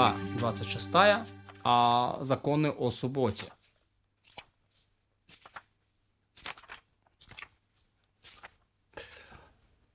глава 26, а законы о субботе.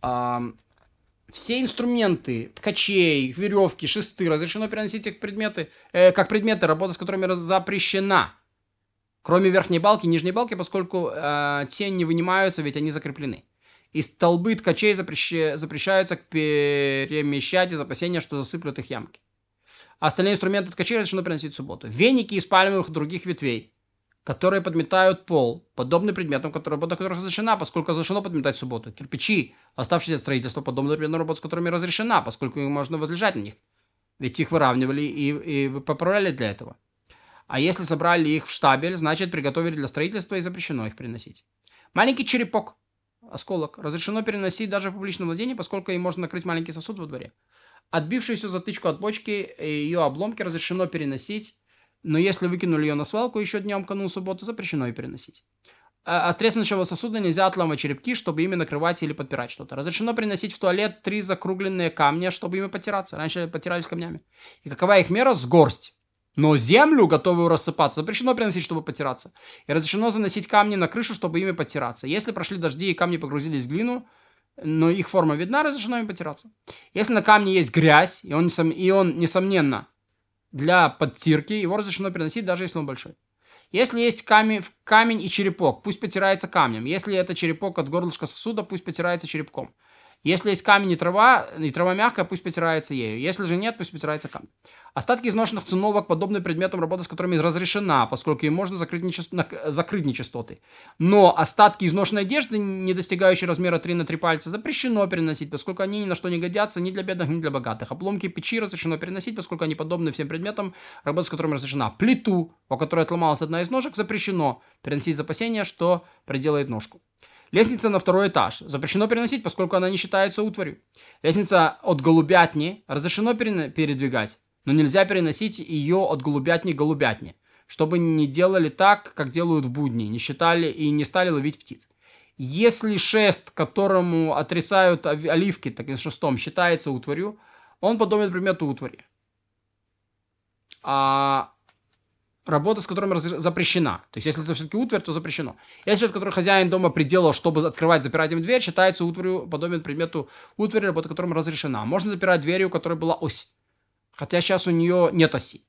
А, все инструменты, ткачей, веревки, шесты разрешено переносить как предметы, э, как предметы, работа с которыми запрещена. Кроме верхней балки, нижней балки, поскольку э, те не вынимаются, ведь они закреплены. И столбы ткачей запрещ... запрещаются перемещать из опасения, что засыплют их ямки. Остальные инструменты ткачей разрешено переносить в субботу. Веники из пальмовых других ветвей, которые подметают пол, подобны предметам, которые, работа которых разрешена, поскольку разрешено подметать в субботу. Кирпичи, оставшиеся от строительства, подобны предметам, работа с которыми разрешена, поскольку можно возлежать на них. Ведь их выравнивали и, и поправляли для этого. А если собрали их в штабель, значит приготовили для строительства и запрещено их приносить. Маленький черепок – осколок разрешено переносить даже в публичном владении, поскольку им можно накрыть маленький сосуд во дворе. Отбившуюся затычку от бочки и ее обломки разрешено переносить, но если выкинули ее на свалку еще днем канун субботы, запрещено ее переносить. А от сосуда нельзя отламывать черепки, чтобы ими накрывать или подпирать что-то. Разрешено приносить в туалет три закругленные камня, чтобы ими потираться. Раньше потирались камнями. И какова их мера? С горсть. Но землю, готовую рассыпаться, запрещено приносить, чтобы потираться. И разрешено заносить камни на крышу, чтобы ими потираться. Если прошли дожди и камни погрузились в глину, но их форма видна, разрешено ими потираться. Если на камне есть грязь, и он, и он несомненно, для подтирки, его разрешено переносить, даже если он большой. Если есть камень, камень и черепок, пусть потирается камнем. Если это черепок от горлышка сосуда, пусть потирается черепком. Если есть камень и трава, и трава мягкая, пусть потирается ею. Если же нет, пусть потирается камень. Остатки изношенных циновок подобны предметам, работа с которыми разрешена, поскольку им можно закрыть, нечист... закрыть нечистоты. Но остатки изношенной одежды, не достигающие размера 3 на 3 пальца, запрещено переносить, поскольку они ни на что не годятся ни для бедных, ни для богатых. Обломки печи разрешено переносить, поскольку они подобны всем предметам, работа с которыми разрешена. Плиту, по которой отломалась одна из ножек, запрещено переносить за опасения, что приделает ножку. Лестница на второй этаж. Запрещено переносить, поскольку она не считается утварью. Лестница от голубятни разрешено передвигать, но нельзя переносить ее от голубятни к голубятне, чтобы не делали так, как делают в будни, не считали и не стали ловить птиц. Если шест, которому отрисают оливки, так и шестом, считается утварью, он подобен предмету утвари. А работа, с которыми запрещена. То есть, если это все-таки утварь, то запрещено. Если человек, который хозяин дома приделал, чтобы открывать, запирать им дверь, считается утварью, подобен предмету утвари, работа которым разрешена. Можно запирать дверь, у которой была ось. Хотя сейчас у нее нет оси.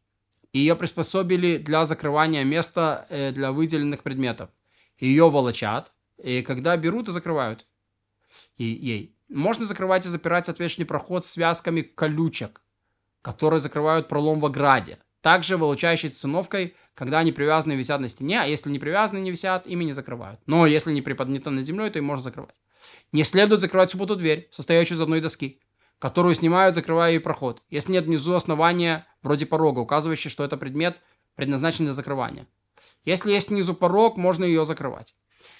И ее приспособили для закрывания места э, для выделенных предметов. Ее волочат, и когда берут и закрывают и, ей. Можно закрывать и запирать соответствующий проход связками колючек, которые закрывают пролом в ограде. Также вылучающей циновкой, когда они привязаны висят на стене, а если не привязаны не висят, ими не закрывают. Но если не приподнято над землей, то им можно закрывать. Не следует закрывать субботу дверь, состоящую из одной доски, которую снимают, закрывая ей проход, если нет внизу основания вроде порога, указывающего, что это предмет предназначен для закрывания. Если есть внизу порог, можно ее закрывать.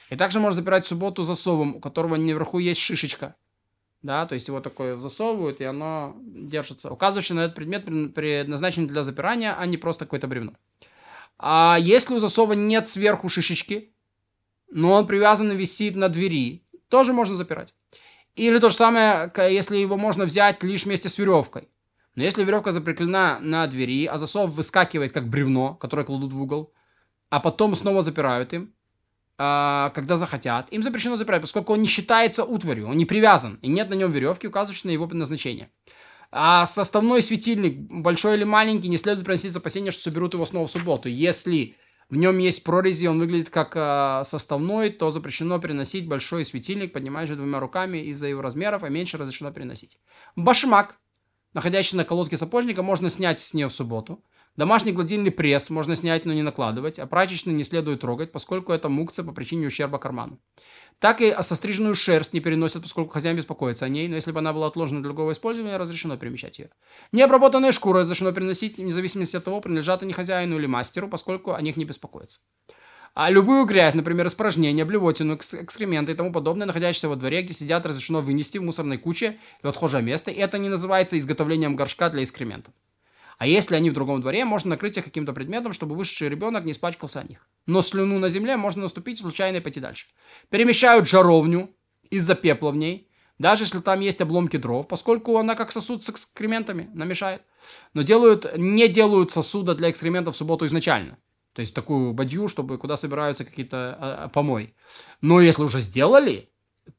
И также можно запирать субботу засовом, у которого наверху есть шишечка, да, то есть его такое засовывают, и оно держится. Указывающий на этот предмет предназначен для запирания, а не просто какое-то бревно. А если у засова нет сверху шишечки, но он привязан и висит на двери, тоже можно запирать. Или то же самое, если его можно взять лишь вместе с веревкой. Но если веревка запреклена на двери, а засов выскакивает как бревно, которое кладут в угол, а потом снова запирают им, когда захотят, им запрещено запирать, поскольку он не считается утварью, он не привязан, и нет на нем веревки, указывающей на его предназначение. А составной светильник, большой или маленький, не следует приносить опасения, что соберут его снова в субботу. Если в нем есть прорези, он выглядит как э, составной, то запрещено переносить большой светильник, поднимающий двумя руками из-за его размеров, а меньше разрешено переносить. Башмак, находящийся на колодке сапожника, можно снять с нее в субботу. Домашний гладильный пресс можно снять, но не накладывать, а прачечный не следует трогать, поскольку это мукция по причине ущерба карману. Так и состриженную шерсть не переносят, поскольку хозяин беспокоится о ней, но если бы она была отложена для другого использования, разрешено перемещать ее. Необработанные шкуры разрешено переносить, вне зависимости от того, принадлежат они хозяину или мастеру, поскольку о них не беспокоятся. А любую грязь, например, испражнения, блевотину, экскременты и тому подобное, находящиеся во дворе, где сидят, разрешено вынести в мусорной куче в отхожее место, и это не называется изготовлением горшка для экскрементов. А если они в другом дворе, можно накрыть их каким-то предметом, чтобы вышедший ребенок не испачкался о них. Но слюну на земле можно наступить случайно и пойти дальше. Перемещают жаровню из-за пепла в ней, даже если там есть обломки дров, поскольку она как сосуд с экскрементами намешает. но делают, не делают сосуда для экскрементов в субботу изначально. То есть такую бадью, чтобы куда собираются какие-то а, а помой. Но если уже сделали,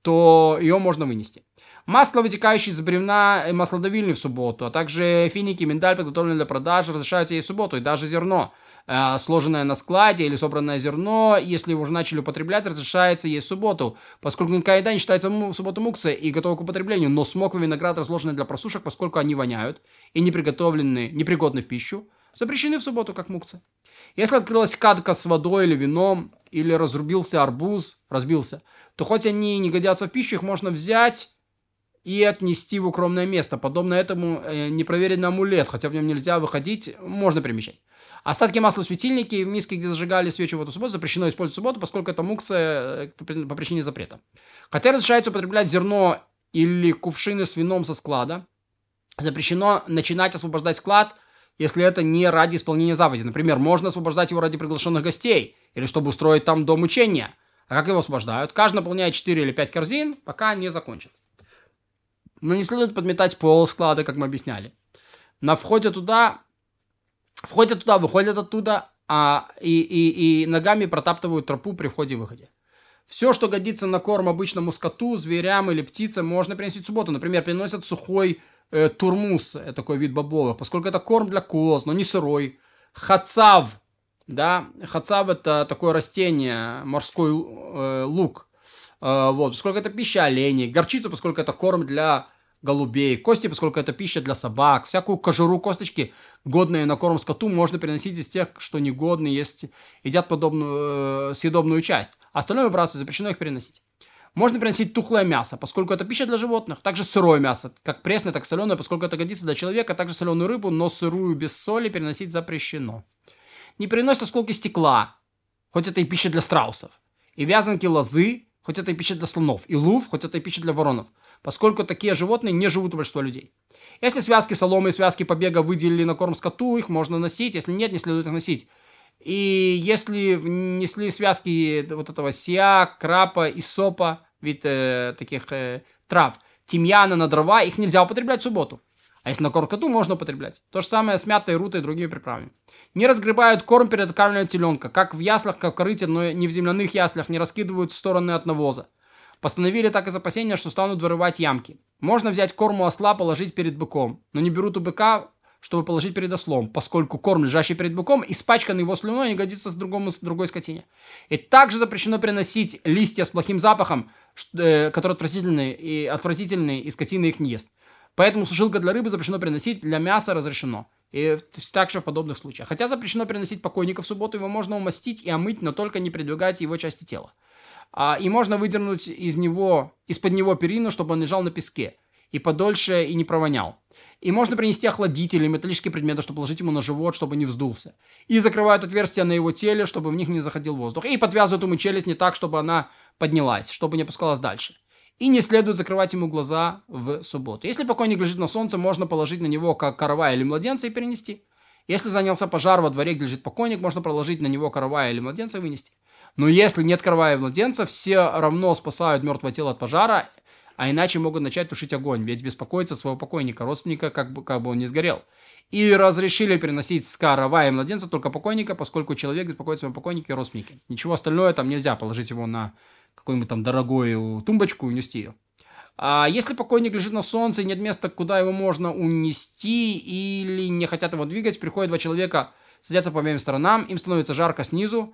то ее можно вынести. Масло, вытекающее из бревна маслодавильни в субботу, а также финики, миндаль, подготовленные для продажи, разрешаются ей в субботу, и даже зерно, э, сложенное на складе или собранное зерно, если его уже начали употреблять, разрешается ей в субботу, поскольку никогда не считается в субботу мукция и готова к употреблению, но смок и виноград, разложенные для просушек, поскольку они воняют и не приготовлены, непригодны в пищу, запрещены в субботу как мукция. Если открылась кадка с водой или вином, или разрубился арбуз, разбился, то хоть они не годятся в пищу, их можно взять и отнести в укромное место. Подобно этому э, непроверенный амулет, хотя в нем нельзя выходить, можно перемещать. Остатки масла в светильнике в миске, где зажигали свечи в эту субботу, запрещено использовать в субботу, поскольку это мукция э, по причине запрета. Хотя разрешается употреблять зерно или кувшины с вином со склада, запрещено начинать освобождать склад, если это не ради исполнения заповеди. Например, можно освобождать его ради приглашенных гостей или чтобы устроить там дом учения. А как его освобождают? Каждый наполняет 4 или 5 корзин, пока не закончит. Но не следует подметать пол склада, как мы объясняли. На входе туда, входят туда, выходят оттуда, а, и, и, и ногами протаптывают тропу при входе и выходе. Все, что годится на корм обычному скоту, зверям или птицам, можно приносить в субботу. Например, приносят сухой э, турмус, это такой вид бобовых, поскольку это корм для коз, но не сырой. Хацав, да, хацав это такое растение, морской э, лук. Э, вот, поскольку это пища оленей, горчицу, поскольку это корм для голубей, кости, поскольку это пища для собак, всякую кожуру, косточки, годные на корм скоту, можно переносить из тех, что негодные, есть, едят подобную э, съедобную часть. Остальное выбрасывать, запрещено их переносить. Можно приносить тухлое мясо, поскольку это пища для животных. Также сырое мясо, как пресное, так и соленое, поскольку это годится для человека. Также соленую рыбу, но сырую без соли переносить запрещено. Не переносят осколки стекла, хоть это и пища для страусов. И вязанки лозы, хоть это и пища для слонов, и лув, хоть это и пища для воронов, поскольку такие животные не живут у большинства людей. Если связки соломы и связки побега выделили на корм скоту, их можно носить, если нет, не следует их носить. И если внесли связки вот этого сиа, крапа и сопа, вид э, таких э, трав, тимьяна на дрова, их нельзя употреблять в субботу. А если на корм коту, можно употреблять. То же самое с мятой, рутой и другими приправами. Не разгребают корм перед откармливанием теленка. Как в яслах, как в корыте, но не в земляных яслях. Не раскидывают в стороны от навоза. Постановили так из опасения, что станут вырывать ямки. Можно взять корм у осла, положить перед быком. Но не берут у быка, чтобы положить перед ослом, поскольку корм, лежащий перед быком, испачканный его слюной, не годится с, другому, с другой скотине. И также запрещено приносить листья с плохим запахом, э, которые отвратительные и, отвратительные, и скотина их не ест. Поэтому сушилка для рыбы запрещено приносить, для мяса разрешено. И также в подобных случаях. Хотя запрещено приносить покойника в субботу, его можно умастить и омыть, но только не придвигать его части тела. А, и можно выдернуть из него, из-под него перину, чтобы он лежал на песке. И подольше и не провонял. И можно принести охладитель или металлические предметы, чтобы положить ему на живот, чтобы не вздулся. И закрывают отверстия на его теле, чтобы в них не заходил воздух. И подвязывают ему челюсть не так, чтобы она поднялась, чтобы не опускалась дальше и не следует закрывать ему глаза в субботу. Если покойник лежит на солнце, можно положить на него как каравай или младенца и перенести. Если занялся пожар во дворе, где лежит покойник, можно положить на него каравая или младенца и вынести. Но если нет каравая и младенца, все равно спасают мертвое тело от пожара, а иначе могут начать тушить огонь, ведь беспокоится своего покойника, родственника, как бы, как бы он не сгорел. И разрешили переносить с каравая младенца только покойника, поскольку человек беспокоится о покойнике и родственнике. Ничего остальное там нельзя положить его на какую-нибудь там дорогую тумбочку и унести ее. А если покойник лежит на солнце и нет места, куда его можно унести, или не хотят его двигать, приходят два человека, садятся по обеим сторонам, им становится жарко снизу,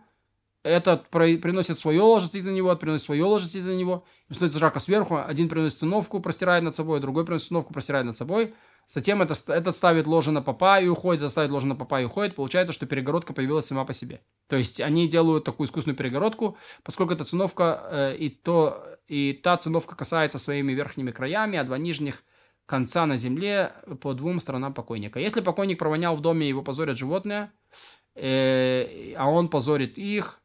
этот приносит свое ложе, сидит на него, этот приносит свое ложе, сидит на него, им становится жарко сверху, один приносит циновку, простирает над собой, другой приносит циновку, простирает над собой, Затем это, этот ставит ложе на попа и уходит, этот ставит ложе на попа и уходит. Получается, что перегородка появилась сама по себе. То есть они делают такую искусственную перегородку, поскольку эта циновка э, и, то, и та циновка касается своими верхними краями, а два нижних конца на земле по двум сторонам покойника. Если покойник провонял в доме, его позорят животные, э, а он позорит их,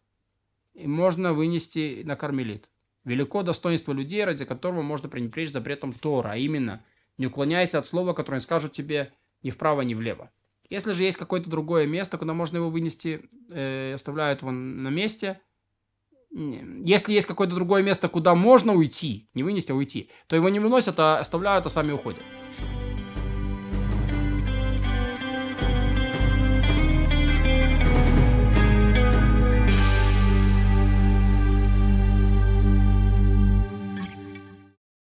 можно вынести на кармелит. Велико достоинство людей, ради которого можно пренебречь запретом Тора, а именно – не уклоняйся от слова, которое скажут тебе ни вправо, ни влево. Если же есть какое-то другое место, куда можно его вынести, э, оставляют его на месте. Если есть какое-то другое место, куда можно уйти, не вынести, а уйти, то его не выносят, а оставляют, а сами уходят.